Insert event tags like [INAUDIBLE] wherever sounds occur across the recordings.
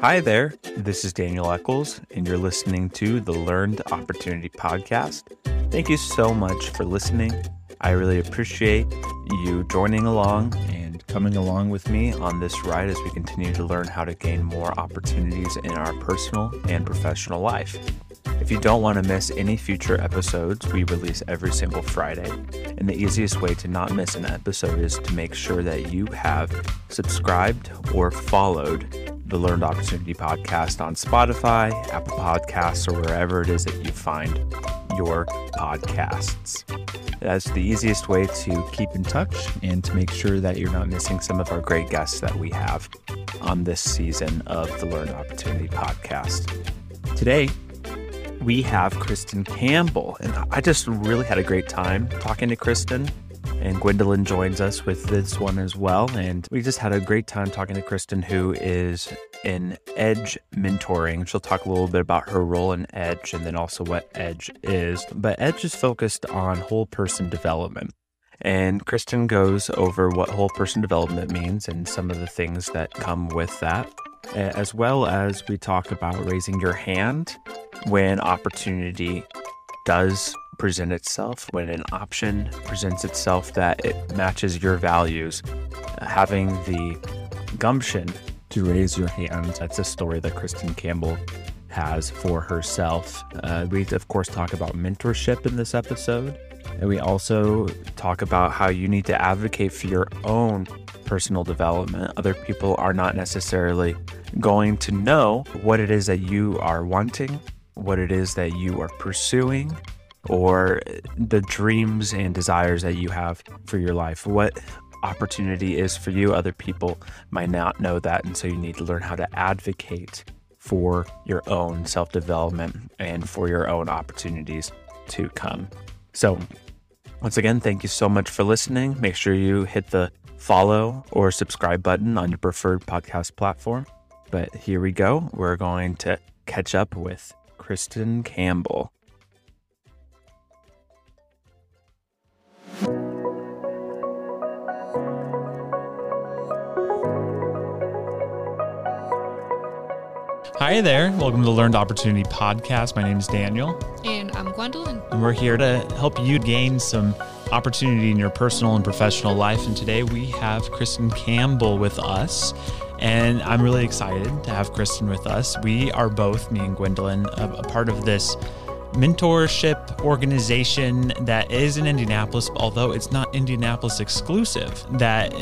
Hi there, this is Daniel Eccles, and you're listening to the Learned Opportunity Podcast. Thank you so much for listening. I really appreciate you joining along and coming along with me on this ride as we continue to learn how to gain more opportunities in our personal and professional life. If you don't want to miss any future episodes, we release every single Friday. And the easiest way to not miss an episode is to make sure that you have subscribed or followed the Learned Opportunity podcast on Spotify, Apple Podcasts, or wherever it is that you find your podcasts. That's the easiest way to keep in touch and to make sure that you're not missing some of our great guests that we have on this season of the Learned Opportunity podcast. Today, we have Kristen Campbell, and I just really had a great time talking to Kristen and Gwendolyn joins us with this one as well. And we just had a great time talking to Kristen, who is in Edge mentoring. She'll talk a little bit about her role in Edge and then also what Edge is. But Edge is focused on whole person development. And Kristen goes over what whole person development means and some of the things that come with that, as well as we talk about raising your hand when opportunity does present itself, when an option presents itself that it matches your values, having the gumption to raise your hand. That's a story that Kristen Campbell has for herself. Uh, we, of course, talk about mentorship in this episode. And we also talk about how you need to advocate for your own personal development. Other people are not necessarily going to know what it is that you are wanting, what it is that you are pursuing, or the dreams and desires that you have for your life. What opportunity is for you, other people might not know that. And so you need to learn how to advocate for your own self development and for your own opportunities to come. So, once again, thank you so much for listening. Make sure you hit the follow or subscribe button on your preferred podcast platform. But here we go. We're going to catch up with Kristen Campbell. Hi there. Welcome to the Learned Opportunity Podcast. My name is Daniel. And I'm Gwendolyn. And we're here to help you gain some opportunity in your personal and professional life. And today we have Kristen Campbell with us. And I'm really excited to have Kristen with us. We are both, me and Gwendolyn, a, a part of this mentorship organization that is in Indianapolis, although it's not Indianapolis exclusive, that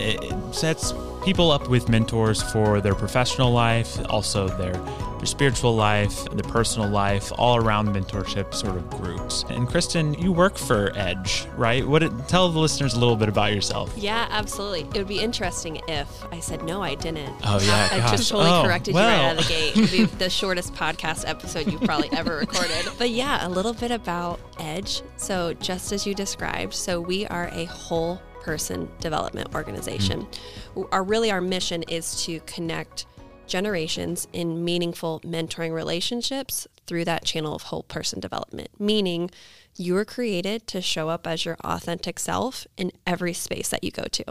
sets people up with mentors for their professional life, also their their spiritual life, their personal life, all around mentorship sort of groups. And Kristen, you work for Edge, right? What tell the listeners a little bit about yourself. Yeah, absolutely. It would be interesting if I said no, I didn't. Oh yeah, I, I just totally oh, corrected well. you right out of the gate. Be [LAUGHS] the shortest podcast episode you've probably ever recorded. [LAUGHS] But yeah, a little bit about Edge. So just as you described, so we are a whole person development organization. Mm-hmm. Our really our mission is to connect generations in meaningful mentoring relationships through that channel of whole person development, meaning you were created to show up as your authentic self in every space that you go to.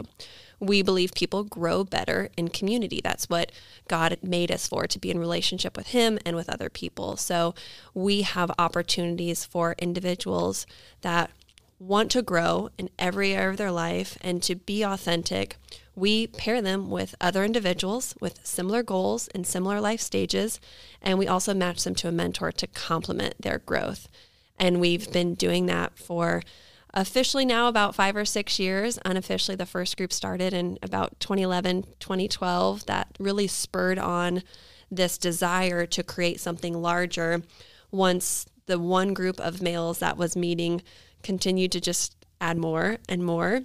We believe people grow better in community. That's what God made us for, to be in relationship with Him and with other people. So we have opportunities for individuals that want to grow in every area of their life and to be authentic we pair them with other individuals with similar goals and similar life stages, and we also match them to a mentor to complement their growth. And we've been doing that for officially now about five or six years. Unofficially, the first group started in about 2011, 2012. That really spurred on this desire to create something larger once the one group of males that was meeting continued to just add more and more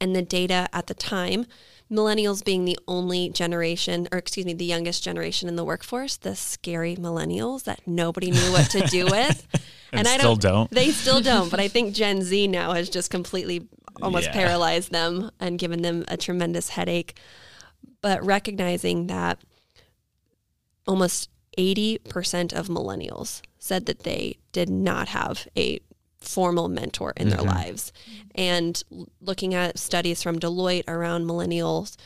and the data at the time, millennials being the only generation, or excuse me, the youngest generation in the workforce, the scary millennials that nobody knew what to do [LAUGHS] with. And, and I still don't, don't, They still don't. But I [LAUGHS] think Gen Z now has just completely almost yeah. paralyzed them and given them a tremendous headache. But recognizing that almost 80% of millennials said that they did not have a formal mentor in mm-hmm. their lives. And looking at studies from Deloitte around millennials,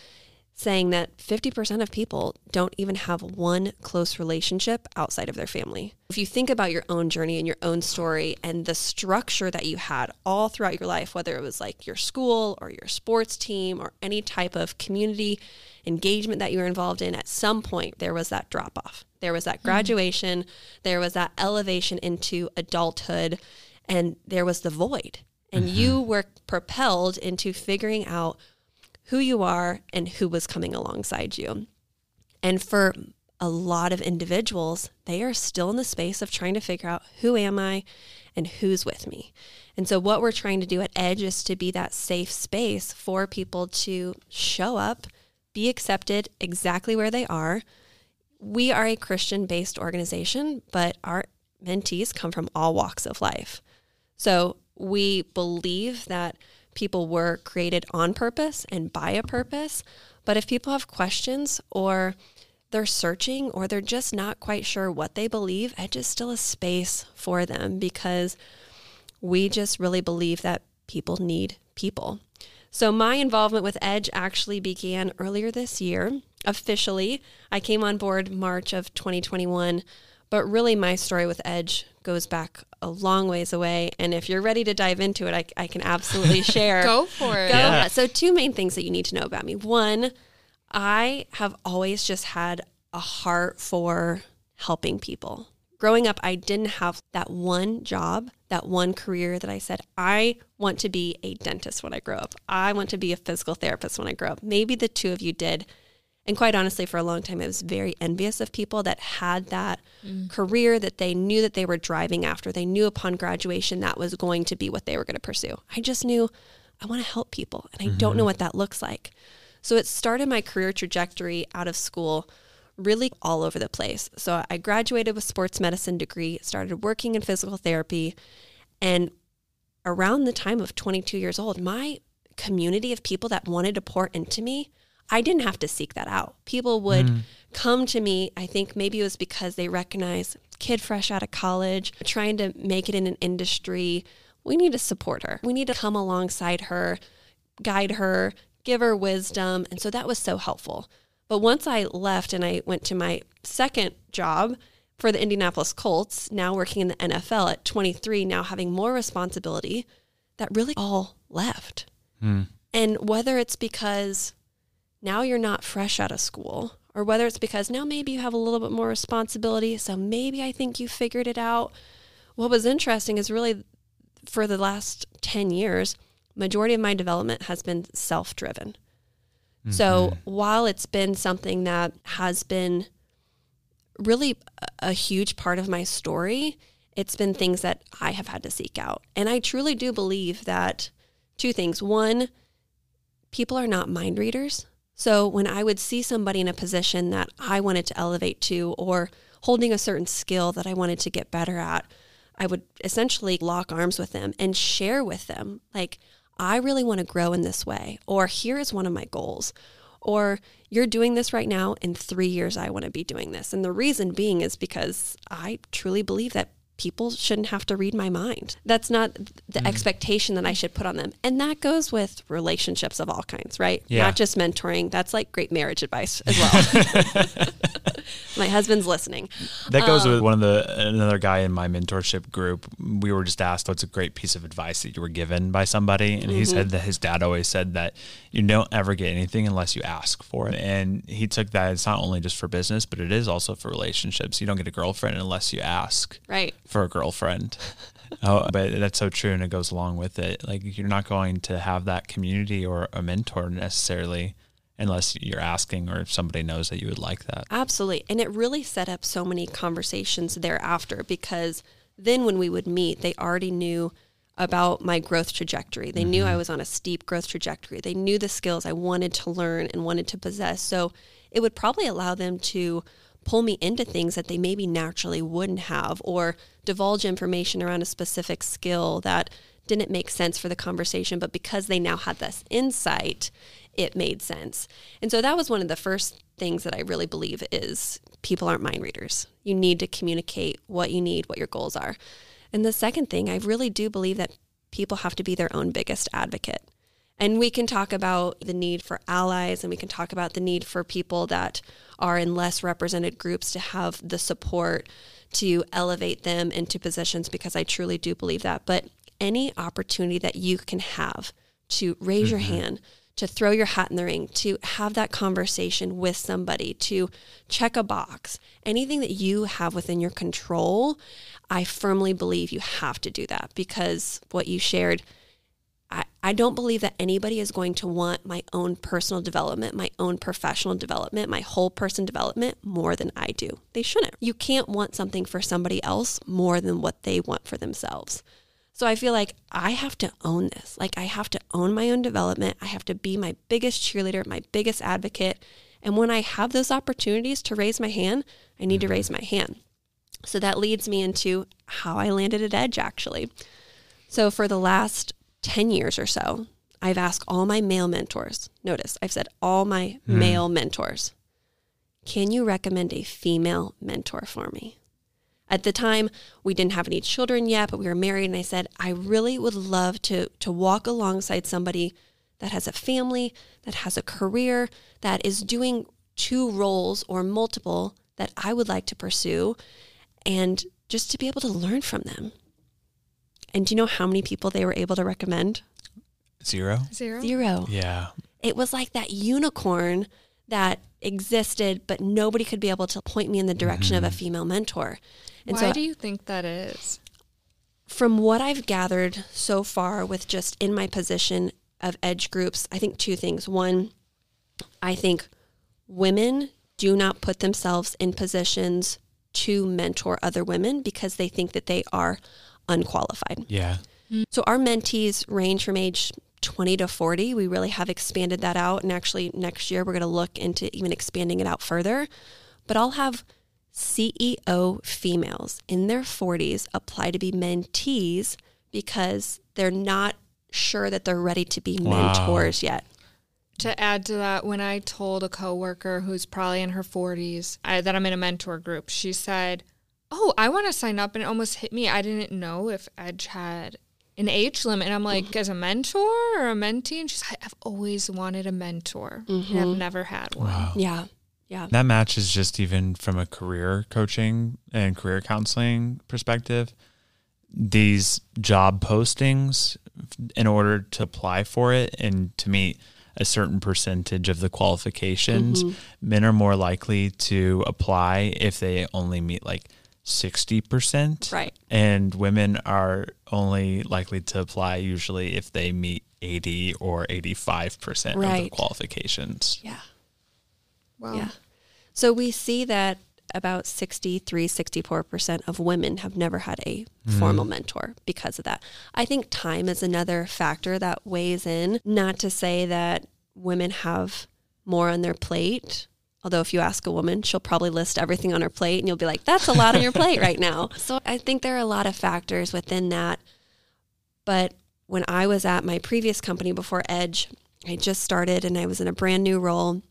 saying that 50% of people don't even have one close relationship outside of their family. If you think about your own journey and your own story and the structure that you had all throughout your life, whether it was like your school or your sports team or any type of community engagement that you were involved in, at some point there was that drop off. There was that graduation, mm-hmm. there was that elevation into adulthood, and there was the void. And mm-hmm. you were propelled into figuring out who you are and who was coming alongside you. And for a lot of individuals, they are still in the space of trying to figure out who am I and who's with me. And so, what we're trying to do at Edge is to be that safe space for people to show up, be accepted exactly where they are. We are a Christian based organization, but our mentees come from all walks of life. So, we believe that people were created on purpose and by a purpose. But if people have questions or they're searching or they're just not quite sure what they believe, Edge is still a space for them because we just really believe that people need people. So my involvement with Edge actually began earlier this year. Officially, I came on board March of 2021, but really my story with Edge goes back a long ways away. And if you're ready to dive into it, I, I can absolutely [LAUGHS] share. Go for it. Go. Yeah. So, two main things that you need to know about me. One, I have always just had a heart for helping people. Growing up, I didn't have that one job, that one career that I said, I want to be a dentist when I grow up. I want to be a physical therapist when I grow up. Maybe the two of you did. And quite honestly, for a long time, I was very envious of people that had that mm. career that they knew that they were driving after. They knew upon graduation that was going to be what they were going to pursue. I just knew I want to help people, and I mm-hmm. don't know mm-hmm. what that looks like. So it started my career trajectory out of school really all over the place. So I graduated with sports medicine degree, started working in physical therapy, and around the time of 22 years old, my community of people that wanted to pour into me I didn't have to seek that out. People would mm. come to me. I think maybe it was because they recognize kid fresh out of college, trying to make it in an industry. We need to support her. We need to come alongside her, guide her, give her wisdom. And so that was so helpful. But once I left and I went to my second job for the Indianapolis Colts, now working in the NFL at 23, now having more responsibility, that really all left. Mm. And whether it's because now you're not fresh out of school, or whether it's because now maybe you have a little bit more responsibility. So maybe I think you figured it out. What was interesting is really for the last 10 years, majority of my development has been self-driven. Mm-hmm. So while it's been something that has been really a huge part of my story, it's been things that I have had to seek out. And I truly do believe that two things. One, people are not mind readers. So when I would see somebody in a position that I wanted to elevate to or holding a certain skill that I wanted to get better at, I would essentially lock arms with them and share with them, like, I really want to grow in this way, or here is one of my goals, or you're doing this right now. In three years, I want to be doing this. And the reason being is because I truly believe that people shouldn't have to read my mind. That's not the mm. expectation that I should put on them. And that goes with relationships of all kinds, right? Yeah. Not just mentoring. That's like great marriage advice as well. [LAUGHS] my husband's listening. That goes um, with one of the another guy in my mentorship group. We were just asked what's a great piece of advice that you were given by somebody and mm-hmm. he said that his dad always said that you don't ever get anything unless you ask for it. And he took that it's not only just for business, but it is also for relationships. You don't get a girlfriend unless you ask. Right for a girlfriend. [LAUGHS] oh, but that's so true, and it goes along with it. Like you're not going to have that community or a mentor necessarily unless you're asking or if somebody knows that you would like that. Absolutely, and it really set up so many conversations thereafter because then when we would meet, they already knew about my growth trajectory. They mm-hmm. knew I was on a steep growth trajectory. They knew the skills I wanted to learn and wanted to possess. So it would probably allow them to pull me into things that they maybe naturally wouldn't have or divulge information around a specific skill that didn't make sense for the conversation but because they now had this insight it made sense. And so that was one of the first things that i really believe is people aren't mind readers. You need to communicate what you need what your goals are. And the second thing i really do believe that people have to be their own biggest advocate And we can talk about the need for allies and we can talk about the need for people that are in less represented groups to have the support to elevate them into positions because I truly do believe that. But any opportunity that you can have to raise your mm-hmm. hand, to throw your hat in the ring, to have that conversation with somebody, to check a box, anything that you have within your control, I firmly believe you have to do that because what you shared I, I don't believe that anybody is going to want my own personal development, my own professional development, my whole person development more than I do. They shouldn't. You can't want something for somebody else more than what they want for themselves. So I feel like I have to own this. Like I have to own my own development. I have to be my biggest cheerleader, my biggest advocate. And when I have those opportunities to raise my hand, I need to mm-hmm. raise my hand. So that leads me into how I landed at Edge actually. So for the last 10 years or so, I've asked all my male mentors, notice I've said all my Mm. male mentors, can you recommend a female mentor for me? At the time, we didn't have any children yet, but we were married, and I said, I really would love to, to walk alongside somebody that has a family, that has a career, that is doing two roles or multiple that I would like to pursue, and just to be able to learn from them. And do you know how many people they were able to recommend? Zero? Zero. Zero. Yeah. It was like that unicorn that existed, but nobody could be able to point me in the direction of a mm-hmm. female mentor. And Why so, do you think that is? from what I've gathered so far, with just in my position of edge groups, I think two things. One, I think women do not put themselves in positions to mentor other women because they think that they are unqualified. Yeah. So our mentees range from age 20 to 40. We really have expanded that out. And actually, next year, we're going to look into even expanding it out further. But I'll have CEO females in their 40s apply to be mentees because they're not sure that they're ready to be Wow. mentors yet. To add to that, when I told a coworker who's probably in her 40s I, that I'm in a mentor group, she said, "Oh, I want to sign up," and it almost hit me. I didn't know if Edge had an age limit, and I'm like, mm-hmm. as a mentor or a mentee, and she's like, "I've always wanted a mentor, and I've mm-hmm. never had one." Wow. Yeah. Yeah. That matches just even from a career coaching and career counseling perspective. These job postings, in order to apply for it and to meet a certain percentage of the qualifications, mm-hmm. men are more likely to apply if they only meet like 60%. Right. And women are only likely to apply usually if they meet 80 or 85% of the qualifications. Yeah. Wow. Yeah. So we see that about 63, 64% of women have never had a mm-hmm. formal mentor because of that. I think time is another factor that weighs in. Not to say that women have more on their plate. Although, if you ask a woman, she'll probably list everything on her plate and you'll be like, that's a lot on your plate right now. [LAUGHS] So, I think there are a lot of factors within that. But when I was at my previous company before Edge, I just started and I was in a brand new role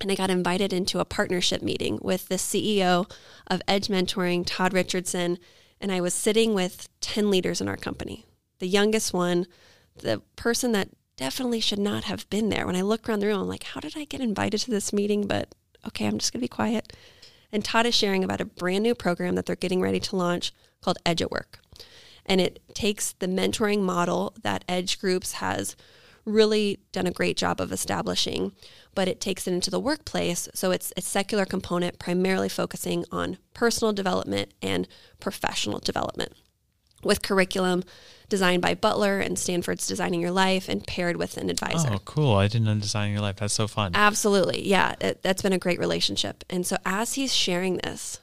and I got invited into a partnership meeting with the CEO of Edge Mentoring, Todd Richardson, and I was sitting with 10 leaders in our company. The youngest one, the person that definitely should not have been there. When I look around the room, I'm like, how did I get invited to this meeting? But okay, I'm just going to be quiet. And Todd is sharing about a brand new program that they're getting ready to launch called Edge at Work. And it takes the mentoring model that Edge Groups has really done a great job of establishing, but it takes it into the workplace. So it's a secular component, primarily focusing on personal development and professional development with curriculum designed by Butler and Stanford's Designing Your Life and paired with an advisor. Oh, cool. I didn't know designing your life. That's so fun. Absolutely. Yeah, it, that's been a great relationship. And so as he's sharing this,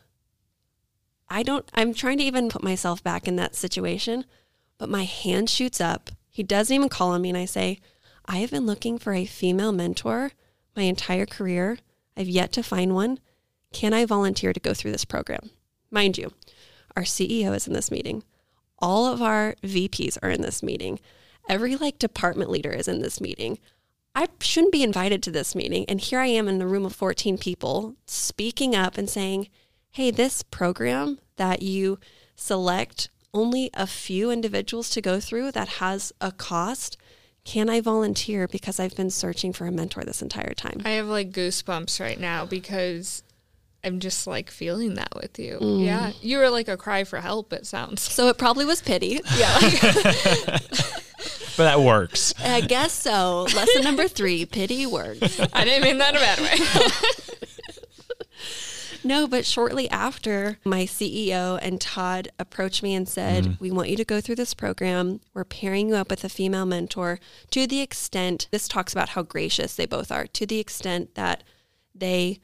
I don't, I'm trying to even put myself back in that situation, but my hand shoots up. He doesn't even call on me. And I say, I have been looking for a female mentor my entire career. I've yet to find one. Can I volunteer to go through this program? Mind you, our CEO is in this meeting. All of our VPs are in this meeting. Every like department leader is in this meeting. I shouldn't be invited to this meeting. And here I am in the room of 14 people speaking up and saying, hey, this program that you select only a few individuals to go through that has a cost, can I volunteer because I've been searching for a mentor this entire time? I have like goosebumps right now because I'm just like feeling that with you. Mm. Yeah. You were like a cry for help, it sounds. So it probably was pity. Yeah. [LAUGHS] But that works. I guess so. Lesson number three pity works. I didn't mean that in a bad way. [LAUGHS] No, but shortly after, my CEO and Todd approached me and said, We want you to go through this program. We're pairing you up with a female mentor to the extent, this talks about how gracious they both are, to the extent that they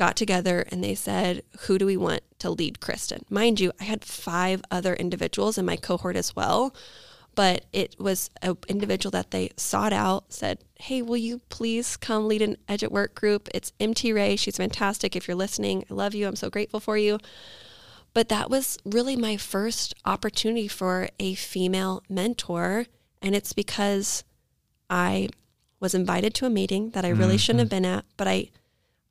got together and they said, Who do we want to lead Kristen? Mind you, I had five other individuals in my cohort as well. But it was an individual that they sought out, said, Hey, will you please come lead an Edge at Work group? It's MT Ray. She's fantastic. If you're listening, I love you. I'm so grateful for you. But that was really my first opportunity for a female mentor. And it's because I was invited to a meeting that I really mm-hmm. shouldn't have been at, but I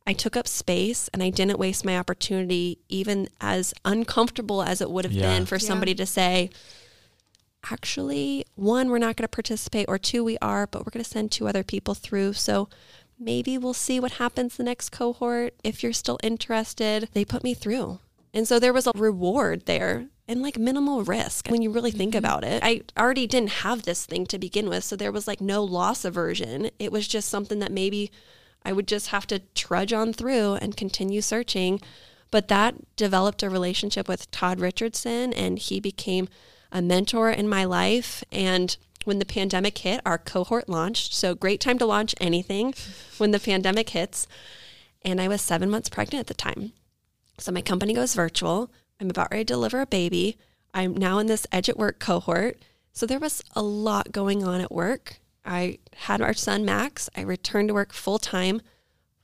I took up space and I didn't waste my opportunity, even as uncomfortable as it would have Yeah. been for Yeah. somebody to say, actually, one, we're not going to participate, or two, we are, but we're going to send two other people through. So maybe we'll see what happens the next cohort. If you're still interested, they put me through. And so there was a reward there and like minimal risk when you really think mm-hmm. about it. I already didn't have this thing to begin with. So there was like no loss aversion. It was just something that maybe I would just have to trudge on through and continue searching. But that developed a relationship with Todd Richardson, and he became a mentor in my life. And when the pandemic hit, our cohort launched. So, great time to launch anything when the pandemic hits. And I was seven months pregnant at the time. So, my company goes virtual. I'm about ready to deliver a baby. I'm now in this Edge at Work cohort. So, there was a lot going on at work. I had our son Max. I returned to work full time,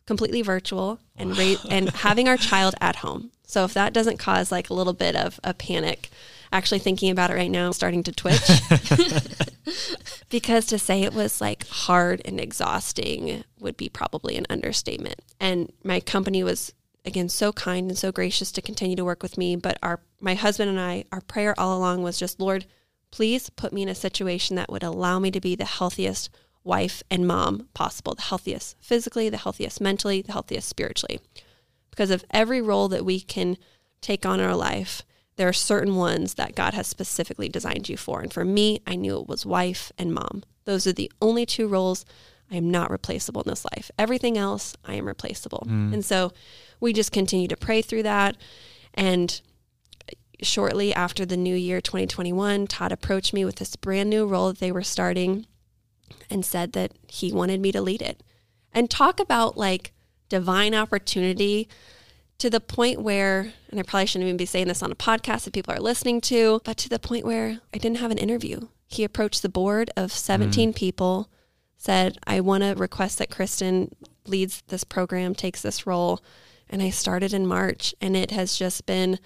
completely virtual, and ra- and having our child at home. So if that doesn't cause like a little bit of a panic, actually thinking about it right now, starting to twitch. [LAUGHS] because to say it was like hard and exhausting would be probably an understatement. And my company was again so kind and so gracious to continue to work with me, but our my husband and I, our prayer all along was just, Lord, please put me in a situation that would allow me to be the healthiest wife and mom possible, the healthiest physically, the healthiest mentally, the healthiest spiritually. Because of every role that we can take on in our life, there are certain ones that God has specifically designed you for. And for me, I knew it was wife and mom. Those are the only two roles I am not replaceable in this life. Everything else, I am replaceable. Mm. And so we just continue to pray through that. And shortly after the new year 2021, Todd approached me with this brand new role that they were starting and said that he wanted me to lead it. And talk about like divine opportunity to the point where, and I probably shouldn't even be saying this on a podcast that people are listening to, but to the point where I didn't have an interview. He approached the board of 17 mm. people, said, I want to request that Kristen leads this program, takes this role. And I started in March, and it has just been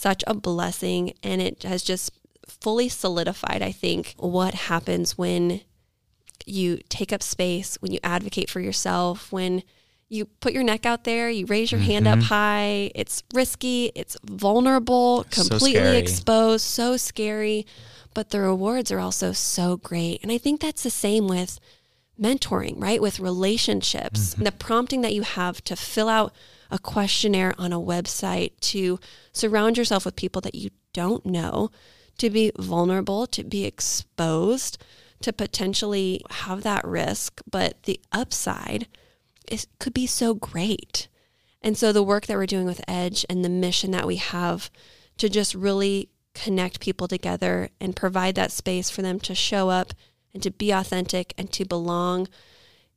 such a blessing. And it has just fully solidified, I think, what happens when you take up space, when you advocate for yourself, when you put your neck out there, you raise your hand up mm-hmm. high. It's risky, it's vulnerable, completely scary. exposed, so scary, but the rewards are also so great. And I think that's the same with mentoring, right? With relationships, mm-hmm. the prompting that you have to fill out a questionnaire on a website, to surround yourself with people that you don't know, to be vulnerable, to be exposed, to potentially have that risk. But the upside is, could be so great. And so the work that we're doing with Edge and the mission that we have to just really connect people together and provide that space for them to show up and to be authentic and to belong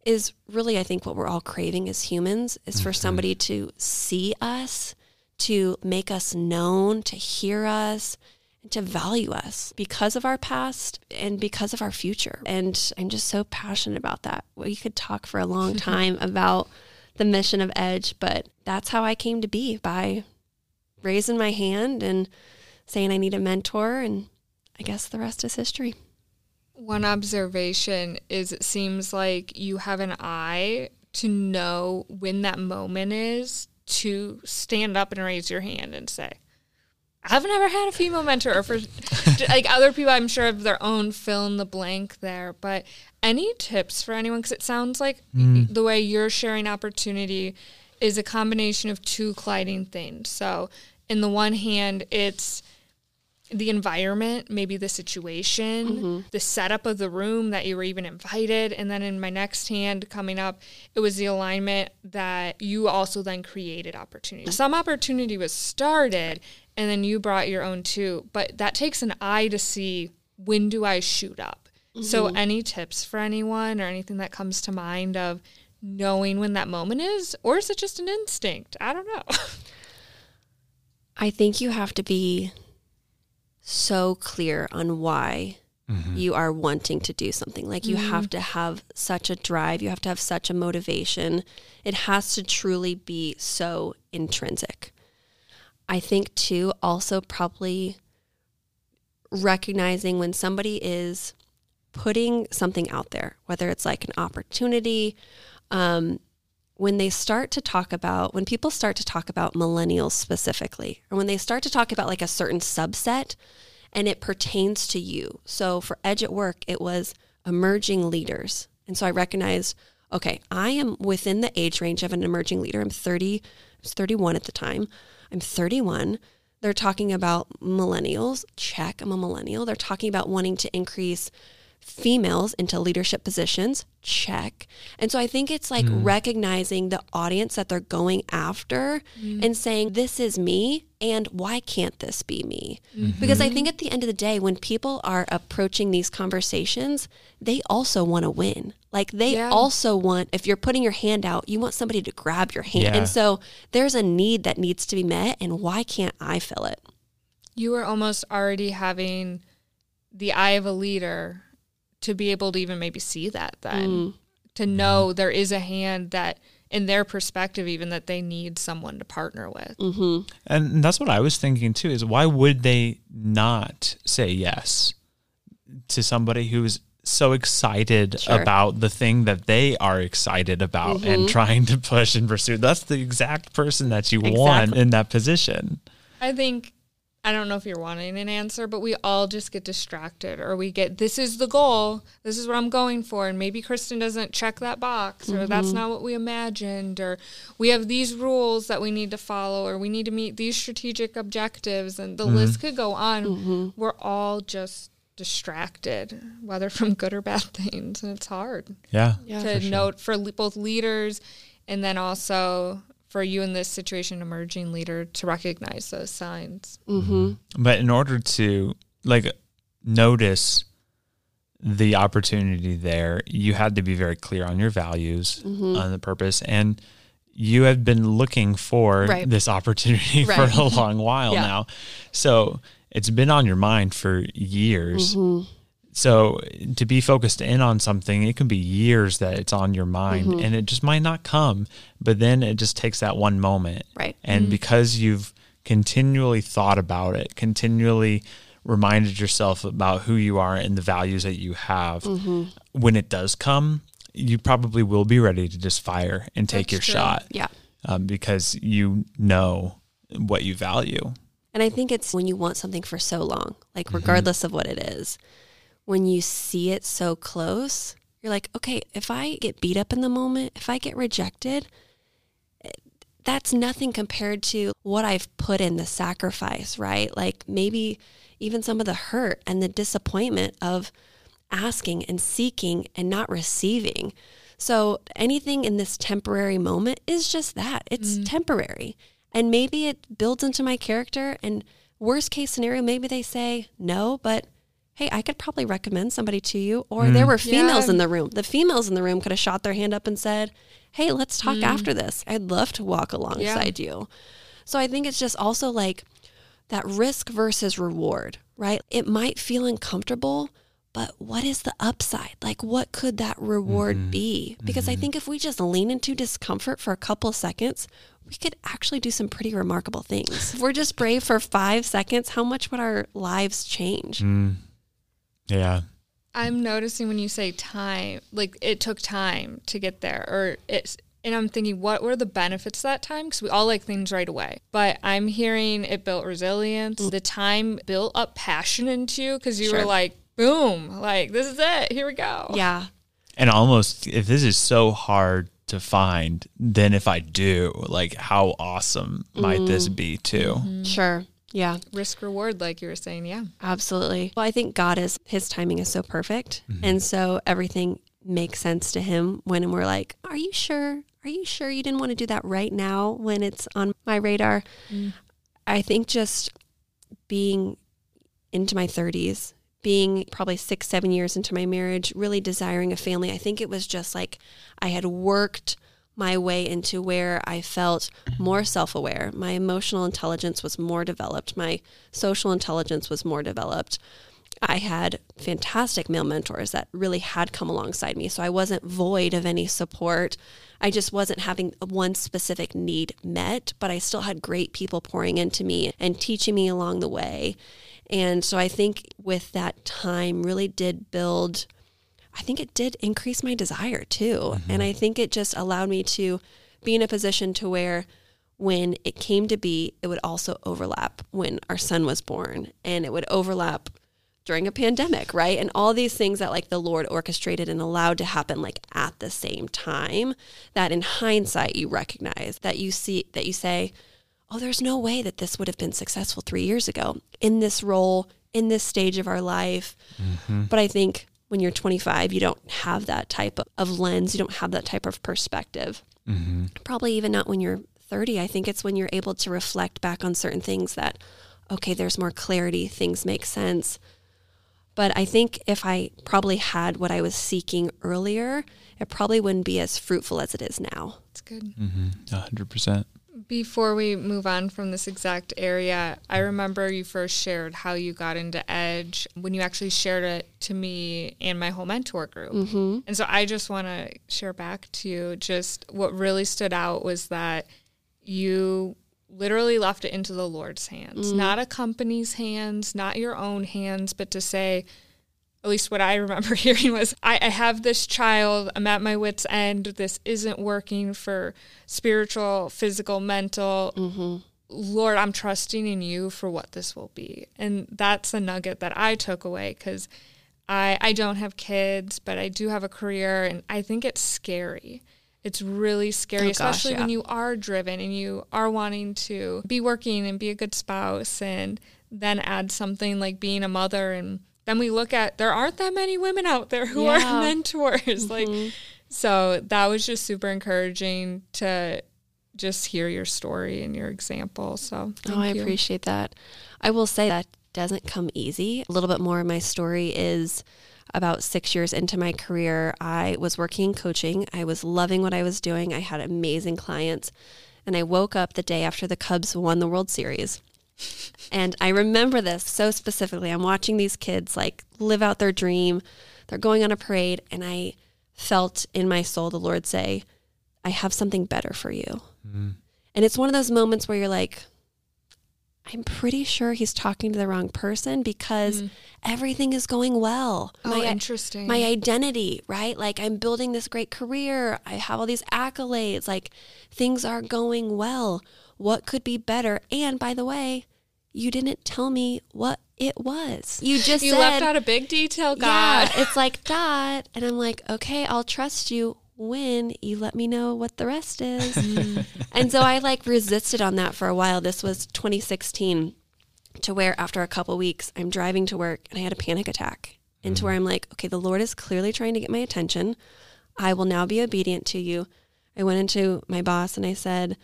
is really I think what we're all craving as humans is for mm-hmm. somebody to see us, to make us known, to hear us, and to value us because of our past and because of our future. And I'm just so passionate about that. We could talk for a long [LAUGHS] time about the mission of Edge, but that's how I came to be by raising my hand and saying I need a mentor and I guess the rest is history. One observation is it seems like you have an eye to know when that moment is to stand up and raise your hand and say, I've never had a female mentor, or for [LAUGHS] like other people, I'm sure have their own fill in the blank there. But any tips for anyone? Because it sounds like Mm. the way you're sharing opportunity is a combination of two colliding things. So, in the one hand, it's the environment, maybe the situation, mm-hmm. the setup of the room that you were even invited. And then in my next hand coming up, it was the alignment that you also then created opportunity. Mm-hmm. Some opportunity was started and then you brought your own too, but that takes an eye to see when do I shoot up. So mm-hmm. any tips for anyone or anything that comes to mind of knowing when that moment is or is it just an instinct? I don't know. [LAUGHS] I think you have to be so clear on why you are wanting to do something. Like you have to have such a drive, you have to have such a motivation. It has to truly be so intrinsic. I think too also probably recognizing when somebody is putting something out there, whether it's like an opportunity, um, when they start to talk about, when people start to talk about millennials specifically, or when they start to talk about like a certain subset and it pertains to you. So for Edge at Work, it was emerging leaders. And so I recognized, okay, I am within the age range of an emerging leader. I'm 30, I was 31 at the time. I'm 31. They're talking about millennials. Check, I'm a millennial. They're talking about wanting to increase females into leadership positions. Check. And so I think it's like hmm. recognizing the audience that they're going after mm-hmm. and saying, this is me. And why can't this be me? Mm-hmm. Because I think at the end of the day, when people are approaching these conversations, they also want to win. Like they Yeah. also want, if you're putting your hand out, you want somebody to grab your hand. Yeah. And so there's a need that needs to be met. And why can't I fill it? you were almost already having the eye of a leader to be able to even maybe see that then mm. to know there is a hand that in their perspective even that they need someone to partner with mm-hmm. And that's what I was thinking too is why would they not say yes to somebody who's so excited Sure. about the thing that they are excited about and mm-hmm. trying to push and pursue? That's the exact person that you want in that position. i think i don't know if you're wanting an answer but we all just get distracted or we get this is the goal this is what i'm going for and maybe kristen doesn't check that box or that's mm-hmm. not what we imagined or we have these rules that we need to follow or we need to meet these strategic objectives and the mm-hmm. list could go on. Mm-hmm. We're all just distracted whether from good or bad things and it's hard Yeah. yeah to note for le- both leaders and then also for you in this situation emerging leader to recognize those signs mm-hmm. But in order to like notice the opportunity there, you had to be very clear on your values, mm-hmm. on the purpose, and you have been looking for Right. this opportunity [LAUGHS] Right. for a long while Yeah. now. So it's been on your mind for years. Mm-hmm. So to be focused in on something, it can be years that it's on your mind mm-hmm. and it just might not come, but then it just takes that one moment. Right. And mm-hmm. because you've continually thought about it, continually reminded yourself about who you are and the values that you have, mm-hmm. when it does come, you probably will be ready to just fire and take That's your true. shot Yeah. um, because you know what you value. And I think it's when you want something for so long, like regardless of what it is, when you see it so close, you're like, okay, if I get beat up in the moment, if I get rejected, that's nothing compared to what I've put in the sacrifice, right? Like maybe even some of the hurt and the disappointment of asking and seeking and not receiving. So anything in this temporary moment is just that. It's mm. temporary. And maybe it builds into my character and worst case scenario maybe they say no, but hey, I could probably recommend somebody to you or there mm. were females Yeah. in the room. The females in the room could have shot their hand up and said, "Hey, let's talk mm. after this. I'd love to walk alongside you." So I think it's just also like that risk versus reward, right? It might feel uncomfortable, but what is the upside? Like, what could that reward mm-hmm. be? Because I mm-hmm. think if we just lean into discomfort for a couple of seconds, we could actually do some pretty remarkable things. if we're just brave for five seconds, how much would our lives change? Mm. Yeah. i'm noticing when you say time like it took time to get there or it's And I'm thinking, what were the benefits of that time? Because we all like things right away. But I'm hearing it built resilience. The time built up passion into you because you Sure. were like, boom, like this is it. Here we go. Yeah. And almost if this is so hard to find, then if I do, like how awesome might this mm-hmm. be too? Sure. Yeah. Risk reward, like you were saying. Yeah. Absolutely. Well, I think God is his timing is so perfect. Mm-hmm. And so everything makes sense to him when we're like, Are you sure? Are you sure you didn't want to do that right now when it's on my radar? Mm. I think just being into my 30s, being probably six, seven years into my marriage, really desiring a family, I think it was just like I had worked my way into where I felt more self aware. My emotional intelligence was more developed, my social intelligence was more developed. I had fantastic male mentors that really had come alongside me. So I wasn't void of any support. I just wasn't having one specific need met, but I still had great people pouring into me and teaching me along the way. And so I think with that time really did build I think it did increase my desire too. And I mm-hmm. think it just allowed me to be in a position to where when it came to be, it would also overlap when our son was born and it would overlap during a pandemic, right? And all these things that like the Lord orchestrated and allowed to happen like at the same time that in hindsight you recognize that you see that you say, "Oh, there's no way that this would have been successful 3 years ago in this role, in this stage of our life." Mm-hmm. But I think when you're 25, you don't have that type of- of lens, you don't have that type of perspective. Mm-hmm. Probably even not when you're 30. I think it's when you're able to reflect back on certain things that, okay, there's more clarity, things make sense. But I think if I probably had what I was seeking earlier, it probably wouldn't be as fruitful as it is now. It's good. Mm-hmm. A hundred percent. Before we move on from this exact area, I remember you first shared how you got into Edge when you actually shared it to me and my whole mentor group. Mm-hmm. And so I just want to share back to you just what really stood out was that you literally left it into the Lord's hands, not a company's hands, not your own hands, but to say, at least what I remember [LAUGHS] hearing was, I, I have this child, I'm at my wits' end, this isn't working for spiritual, physical, mental. Mm-hmm. Lord, I'm trusting in you for what this will be. And that's a nugget that I took away because I, I don't have kids, but I do have a career, and I think it's scary. It's really scary, Oh, gosh, especially when you are driven and you are wanting to be working and be a good spouse, and then add something like being a mother. And then we look at there aren't that many women out there who Yeah. are mentors. [LAUGHS] Like, mm-hmm. so that was just super encouraging to just hear your story and your example. So, Oh, I you. appreciate that. I will say that doesn't come easy. A little bit more of my story is about six years into my career, I was working in coaching. I was loving what I was doing. I had amazing clients. And I woke up the day after the Cubs won the World Series. And I remember this so specifically. I'm watching these kids like live out their dream. They're going on a parade. And I felt in my soul the Lord say, I have something better for you. Mm. And it's one of those moments where you're like, I'm pretty sure he's talking to the wrong person because mm. everything is going well. Oh, my, interesting. my identity, right? Like I'm building this great career. I have all these accolades. Like things are going well. What could be better? And by the way, you didn't tell me what it was. You just you said, left out a big detail, God. yeah, it's like that. And I'm like, okay, I'll trust you when you let me know what the rest is. [LAUGHS] and so I like resisted on that for a while. This was 2016 to where after a couple weeks, I'm driving to work and I had a panic attack. And to mm-hmm. where I'm like, okay, the Lord is clearly trying to get my attention. I will now be obedient to you. I went into my boss and I said,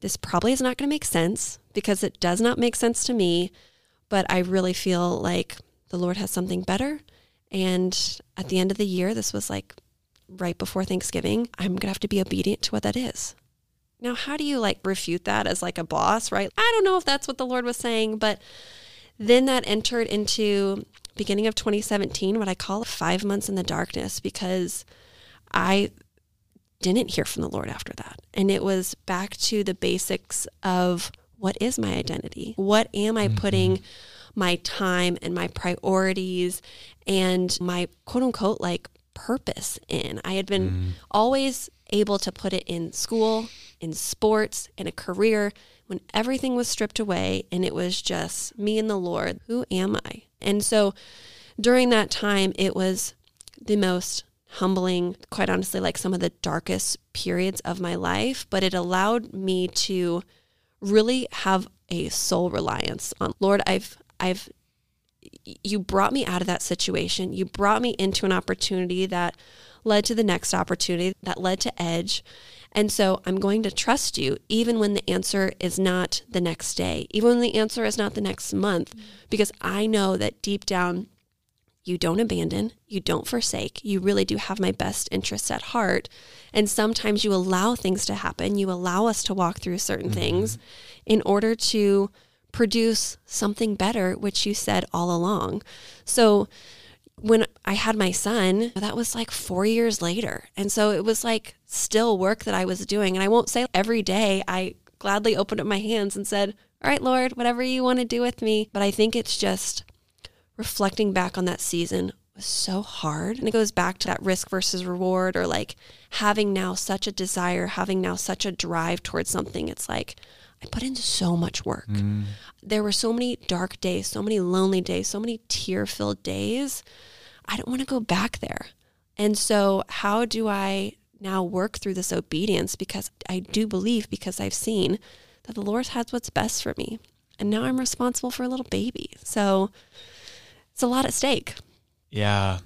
this probably is not going to make sense because it does not make sense to me, but I really feel like the Lord has something better. And at the end of the year, this was like right before Thanksgiving, I'm going to have to be obedient to what that is. Now, how do you like refute that as like a boss, right? I don't know if that's what the Lord was saying, but then that entered into beginning of 2017, what I call five months in the darkness, because I didn't hear from the Lord after that. And it was back to the basics of what is my identity? What am I mm-hmm. putting my time and my priorities and my quote unquote like purpose in. I had been mm-hmm. always able to put it in school, in sports, in a career when everything was stripped away and it was just me and the Lord. Who am I? And so during that time, it was the most humbling, quite honestly, like some of the darkest periods of my life, but it allowed me to really have a sole reliance on Lord, I've I've you brought me out of that situation. You brought me into an opportunity that led to the next opportunity that led to edge. And so I'm going to trust you even when the answer is not the next day, even when the answer is not the next month, because I know that deep down you don't abandon, you don't forsake. You really do have my best interests at heart. And sometimes you allow things to happen. You allow us to walk through certain mm-hmm. things in order to produce something better, which you said all along. So when I had my son, that was like four years later. And so it was like still work that I was doing. And I won't say every day I gladly opened up my hands and said, All right, Lord, whatever you want to do with me. But I think it's just reflecting back on that season was so hard. And it goes back to that risk versus reward or like having now such a desire, having now such a drive towards something. It's like, I put in so much work. Mm. There were so many dark days, so many lonely days, so many tear filled days. I don't want to go back there. And so, how do I now work through this obedience? Because I do believe, because I've seen that the Lord has what's best for me. And now I'm responsible for a little baby. So, it's a lot at stake. Yeah.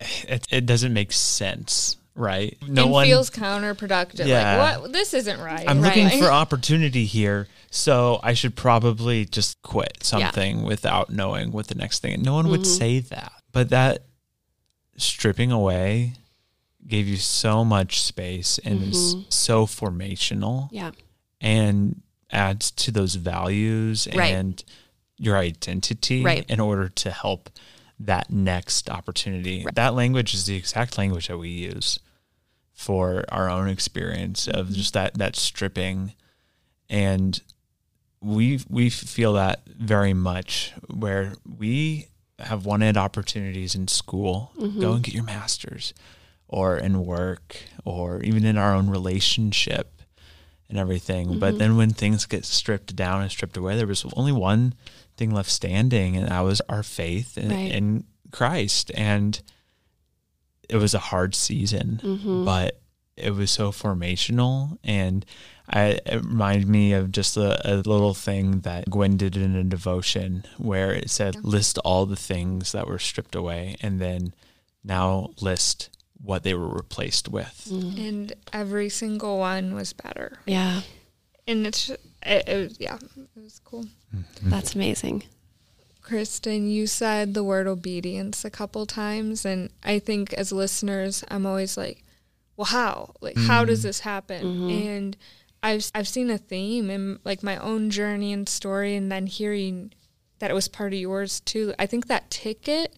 It, it doesn't make sense, right? No and one feels counterproductive. Yeah. Like, what? This isn't right. I'm right? looking for opportunity here, so I should probably just quit something without knowing what the next thing. No one would Mm-hmm. say that, but that stripping away gave you so much space and is Mm-hmm. so formational Yeah. and adds to those values Right. and your identity Right. in order to help that next opportunity. That language is the exact language that we use for our own experience of mm-hmm. just that that stripping. And we we feel that very much where we have wanted opportunities in school mm-hmm. go and get your masters or in work or even in our own relationship and everything. But mm-hmm. then when things get stripped down and stripped away there was only one thing left standing and that was our faith in, Right. in christ. And it was a hard season Mm-hmm. but it was so formational and I, it reminded me of just a, a little thing that Gwen did in a devotion where it said, list all the things that were stripped away and then now list what they were replaced with. and every single one was better. Yeah. And it's it, it was yeah, it was cool. That's amazing. Kristen, you said the word obedience a couple times, and I think as listeners, I'm always like, "Well, how? Like, how does mm-hmm. this happen?" Mm-hmm. And I've I've seen a theme in like my own journey and story, and then hearing that it was part of yours too. I think that ticket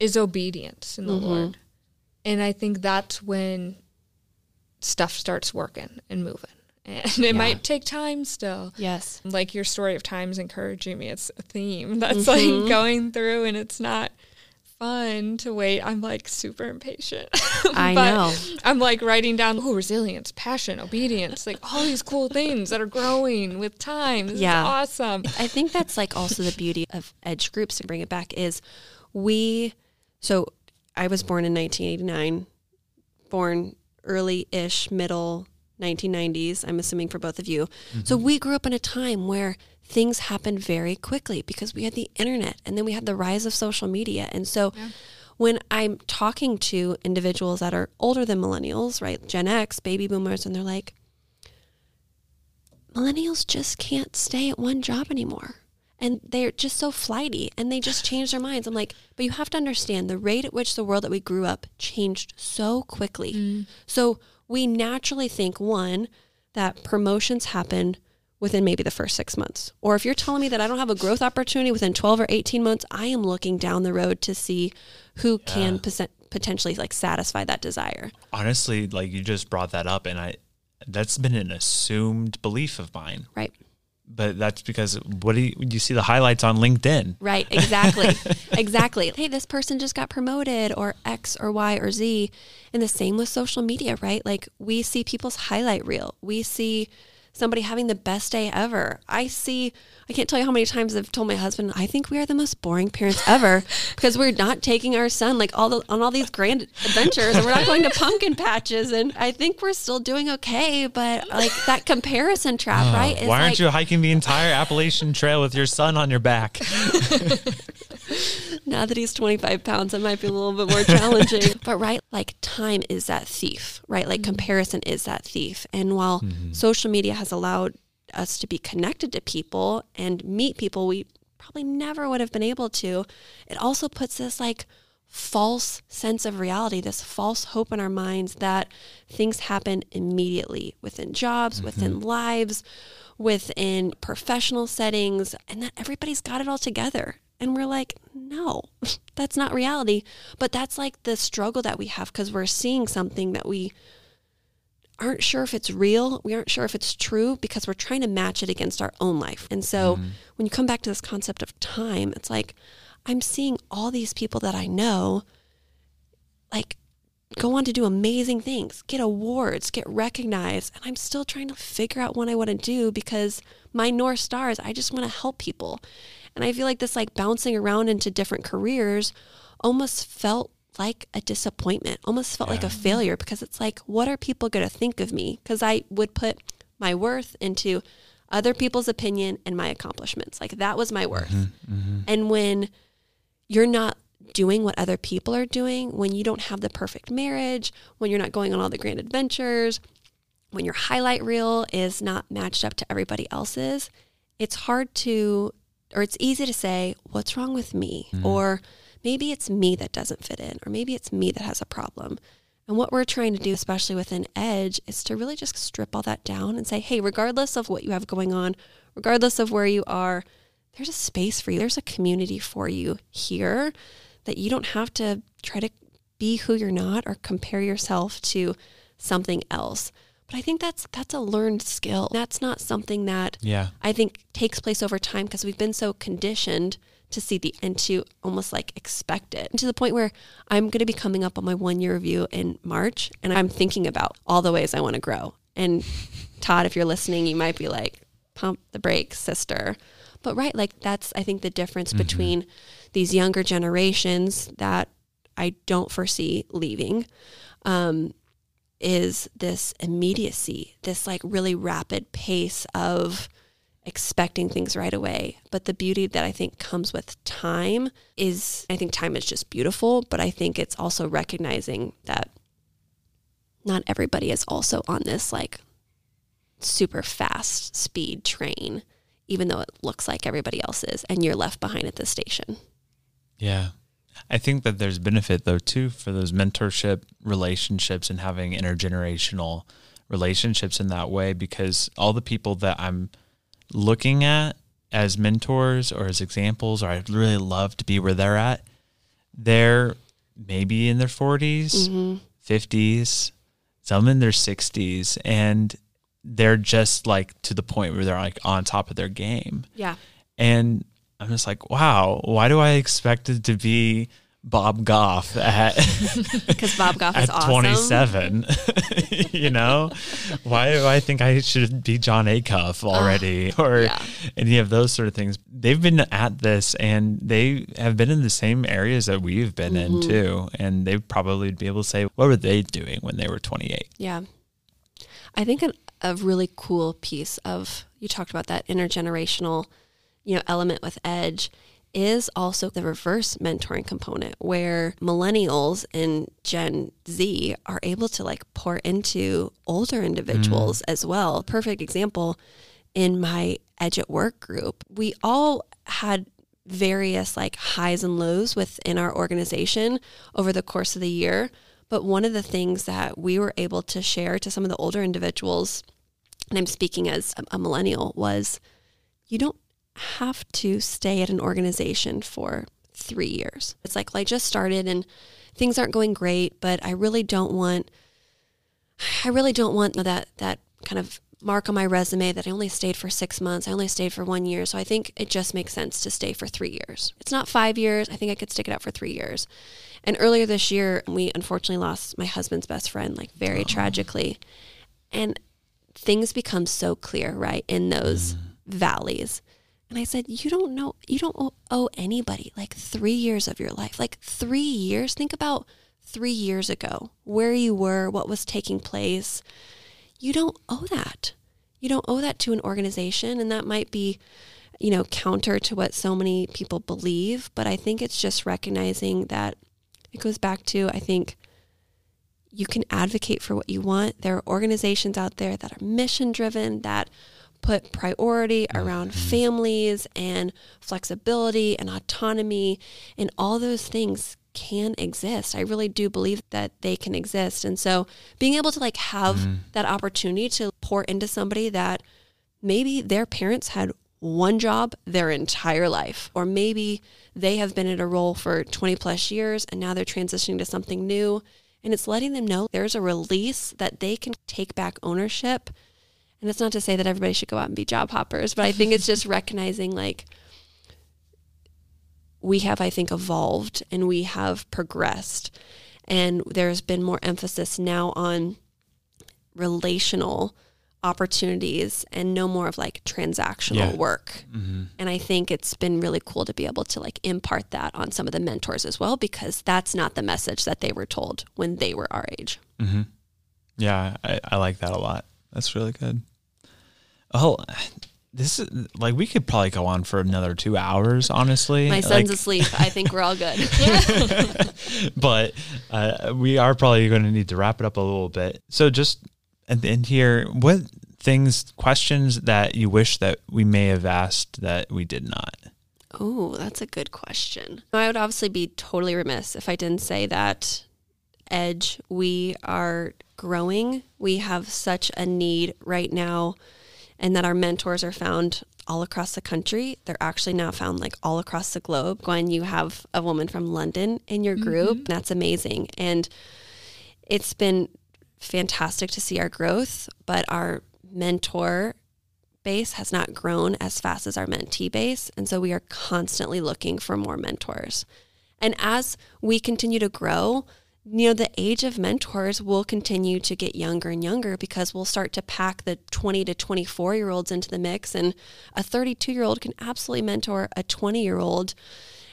is obedience in the mm-hmm. Lord, and I think that's when stuff starts working and moving, and it might take time still. Yes. like your story of times encouraging me it's a theme [LAUGHS] that's like mm-hmm. going through and it's not fun to wait. I'm like super impatient. [LAUGHS] I But know. i'm like writing down oh resilience passion obedience like all these cool things that are growing with time. This Yeah. awesome. I think that's like also the beauty of edge groups to bring it back is we so I was born in 1989 born early-ish middle 1990s I'm assuming for both of you. So mm-hmm. we grew up in a time where things happened very quickly because we had the internet and then we had the rise of social media. And so when I'm talking to individuals that are older than millennials right Gen X baby boomers and they're like millennials just can't stay at one job anymore. And they're just so flighty and they just change their minds. I'm like, but you have to understand the rate at which the world that we grew up changed so quickly. Mm. So we naturally think, one, that promotions happen within maybe the first six months. Or if you're telling me that I don't have a growth opportunity within 12 or 18 months, I am looking down the road to see who can posen- potentially like satisfy that desire. Honestly, like you just brought that up and I that's been an assumed belief of mine. Right. But that's because what do you, you see the highlights on LinkedIn? Right, exactly. [LAUGHS] exactly. Hey, this person just got promoted or X or Y or Z. And the same with social media, right? Like we see people's highlight reel. We see somebody having the best day ever. I see, I can't tell you how many times I've told my husband, I think we are the most boring parents ever [LAUGHS] because we're not taking our son like all the, on all these grand adventures and we're not going to pumpkin patches. And I think we're still doing okay. But like that comparison trap, Oh, right? why aren't like- you hiking the entire Appalachian Trail with your son on your back? [LAUGHS] [LAUGHS] now that he's 25 pounds, it might be a little bit more challenging. [LAUGHS] but right, like time is that thief, right? Like mm-hmm. comparison is that thief. And while mm-hmm. social media has allowed us to be connected to people and meet people we probably never would have been able to, it also puts this like false sense of reality, this false hope in our minds that things happen immediately within jobs, mm-hmm. within lives, within professional settings, and that everybody's got it all together. And we're like, no, [LAUGHS] that's not reality. But that's like the struggle that we have because we're seeing something that we aren't sure if it's real. We aren't sure if it's true because we're trying to match it against our own life. And so mm-hmm. when you come back to this concept of time, it's like I'm seeing all these people that I know like go on to do amazing things, get awards, get recognized, and I'm still trying to figure out what I want to do because my north star is I just want to help people. And I feel like this like bouncing around into different careers almost felt like a disappointment, almost felt like a failure because it's like, what are people going to think of me? Because I would put my worth into other people's opinion and my accomplishments. Like that was my worth. Mm-hmm, mm-hmm. And when you're not doing what other people are doing, when you don't have the perfect marriage, when you're not going on all the grand adventures, when your highlight reel is not matched up to everybody else's, it's hard to, or it's easy to say, what's wrong with me? Mm-hmm. Or maybe it's me that doesn't fit in, or maybe it's me that has a problem. And what we're trying to do, especially with an Edge, is to really just strip all that down and say, hey, regardless of what you have going on, regardless of where you are, there's a space for you. There's a community for you here that you don't have to try to be who you're not or compare yourself to something else. But I think that's that's a learned skill. That's not something that Yeah. I think takes place over time because we've been so conditioned to see the and to almost like expect it. And to the point where I'm going to be coming up on my one year review in March and I'm thinking about all the ways I want to grow. And Todd, if you're listening, you might be like, pump the brakes, sister. But right, like that's I think the difference between these younger generations that I don't foresee leaving. Um, is this immediacy, this like really rapid pace of expecting things right away. But the beauty that I think comes with time is I think time is just beautiful, but I think it's also recognizing that not everybody is also on this like super fast speed train, even though it looks like everybody else is, and you're left behind at the station. Yeah. I think that there's benefit though too for those mentorship relationships and having intergenerational relationships in that way because all the people that I'm looking at as mentors or as examples or I'd really love to be where they're at, they're maybe in their 40s, 50s, mm-hmm. some in their 60s and they're just like to the point where they're like on top of their game. Yeah. And I'm just like, wow, why do I expect it to be Bob Goff at [LAUGHS] Because Bob Goff [LAUGHS] is at awesome. 27? [LAUGHS] you know, why do I think I should be Jon Acuff already or yeah. any of those sort of things? They've been at this and they have been in the same areas that we've been in Mm-hmm. too, and they probably would be able to say what were they doing when they were 28? Yeah. I think an, a really cool piece of, you talked about that intergenerational, you know, element with Edge is also the reverse mentoring component where millennials and Gen Z are able to like pour into older individuals mm. as well. Perfect example in my Edge at Work group, we all had various like highs and lows within our organization over the course of the year. But one of the things that we were able to share to some of the older individuals, and I'm speaking as a, a millennial, was you don't have to stay at an organization for three years. It's like, well, I just started and things aren't going great, but I really don't want, I really don't want that, that kind of mark on my resume that I only stayed for six months. I only stayed for one year. So I think it just makes sense to stay for three years. It's not five years. I think I could stick it out for three years. And earlier this year, we unfortunately lost my husband's best friend, like very oh. tragically. And things become so clear, right, in those mm. valleys. And I said, You don't know, you don't owe anybody like three years of your life. Like three years. Think about three years ago, where you were, what was taking place. You don't owe that. You don't owe that to an organization. And that might be, you know, counter to what so many people believe. But I think it's just recognizing that it goes back to, I think, you can advocate for what you want. There are organizations out there that are mission driven, that put priority around mm-hmm. families and flexibility and autonomy and all those things can exist. I really do believe that they can exist. And so being able to like have mm-hmm. that opportunity to pour into somebody that maybe their parents had one job their entire life, or maybe they have been in a role for 20 plus years and now they're transitioning to something new. And it's letting them know there's a release that they can take back ownership. And it's not to say that everybody should go out and be job hoppers, but I think it's just [LAUGHS] recognizing like, we have, I think, evolved and we have progressed. And there's been more emphasis now on relational opportunities and no more of like transactional yeah. work. Mm-hmm. And I think it's been really cool to be able to like impart that on some of the mentors as well, because that's not the message that they were told when they were our age. Mm-hmm. Yeah, I, I like that a lot. That's really good. Oh, this is like we could probably go on for another two hours. Honestly, my son's like, asleep. I think we're all good. [LAUGHS] [LAUGHS] but uh, we are probably going to need to wrap it up a little bit. So just at the end here, what things, questions that you wish that we may have asked that we did not? Oh, that's a good question. I would obviously be totally remiss if I didn't say that Edge, we are growing. We have such a need right now and that our mentors are found all across the country. They're actually now found like all across the globe. Gwen, you have a woman from London in your group. Mm-hmm. That's amazing. And it's been fantastic to see our growth, but our mentor base has not grown as fast as our mentee base. And so we are constantly looking for more mentors. And as we continue to grow, you know, the age of mentors will continue to get younger and younger because we'll start to pack the 20 to 24 year olds into the mix. And a 32 year old can absolutely mentor a 20 year old.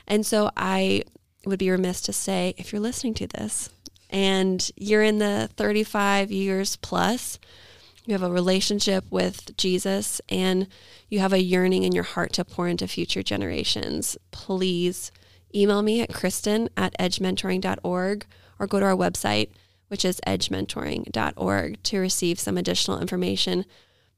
And so I would be remiss to say if you're listening to this and you're in the 35 years plus, you have a relationship with Jesus and you have a yearning in your heart to pour into future generations, please email me at kristen at edgementoring.org or go to our website, which is edgementoring.org, to receive some additional information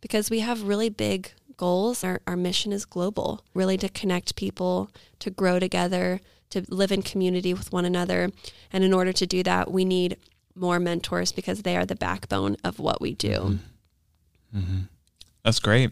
because we have really big goals. Our, our mission is global, really to connect people, to grow together, to live in community with one another. And in order to do that, we need more mentors because they are the backbone of what we do. Mm-hmm. Mm-hmm. That's great.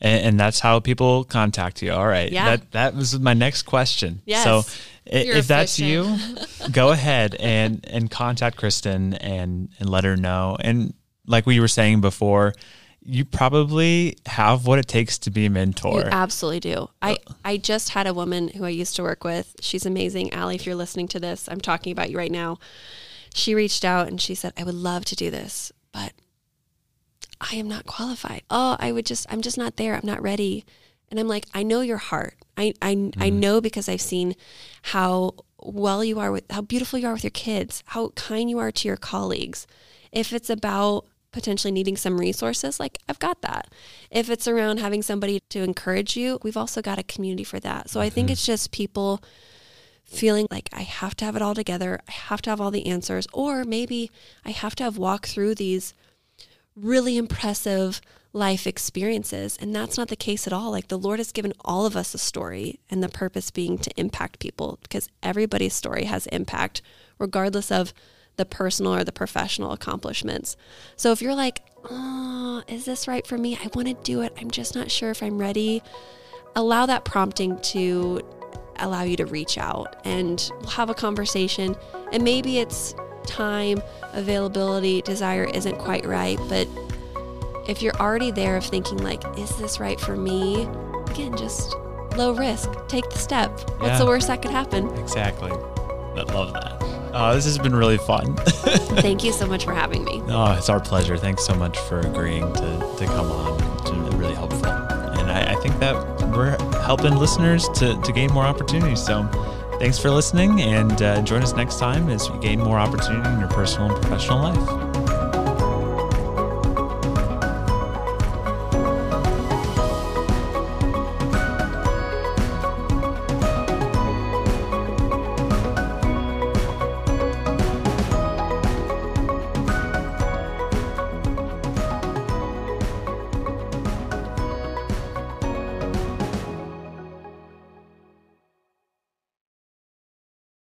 And, and, that's how people contact you. All right. Yeah. That, that was my next question. Yes. So if that's you, [LAUGHS] go ahead and and contact Kristen and and let her know. And like we were saying before, you probably have what it takes to be a mentor. You absolutely do. I oh. I just had a woman who I used to work with. She's amazing, Allie. If you're listening to this, I'm talking about you right now. She reached out and she said, "I would love to do this, but I am not qualified. Oh, I would just I'm just not there. I'm not ready." And I'm like, I know your heart. I I, mm. I know because I've seen how well you are with how beautiful you are with your kids, how kind you are to your colleagues. If it's about potentially needing some resources, like I've got that. If it's around having somebody to encourage you, we've also got a community for that. So mm-hmm. I think mm-hmm. it's just people feeling like I have to have it all together, I have to have all the answers, or maybe I have to have walked through these really impressive life experiences. And that's not the case at all. Like the Lord has given all of us a story, and the purpose being to impact people because everybody's story has impact, regardless of the personal or the professional accomplishments. So if you're like, oh, is this right for me? I want to do it. I'm just not sure if I'm ready. Allow that prompting to allow you to reach out and have a conversation. And maybe it's time, availability, desire isn't quite right, but if you're already there of thinking like, is this right for me? Again, just low risk. Take the step. What's Yeah. the worst that could happen? Exactly. I love that. Uh, this has been really fun. [LAUGHS] Thank you so much for having me. oh, it's our pleasure. Thanks so much for agreeing to, to come on. It's been really helpful. And I, I think that we're helping listeners to, to gain more opportunities. So thanks for listening and uh, join us next time as we gain more opportunity in your personal and professional life.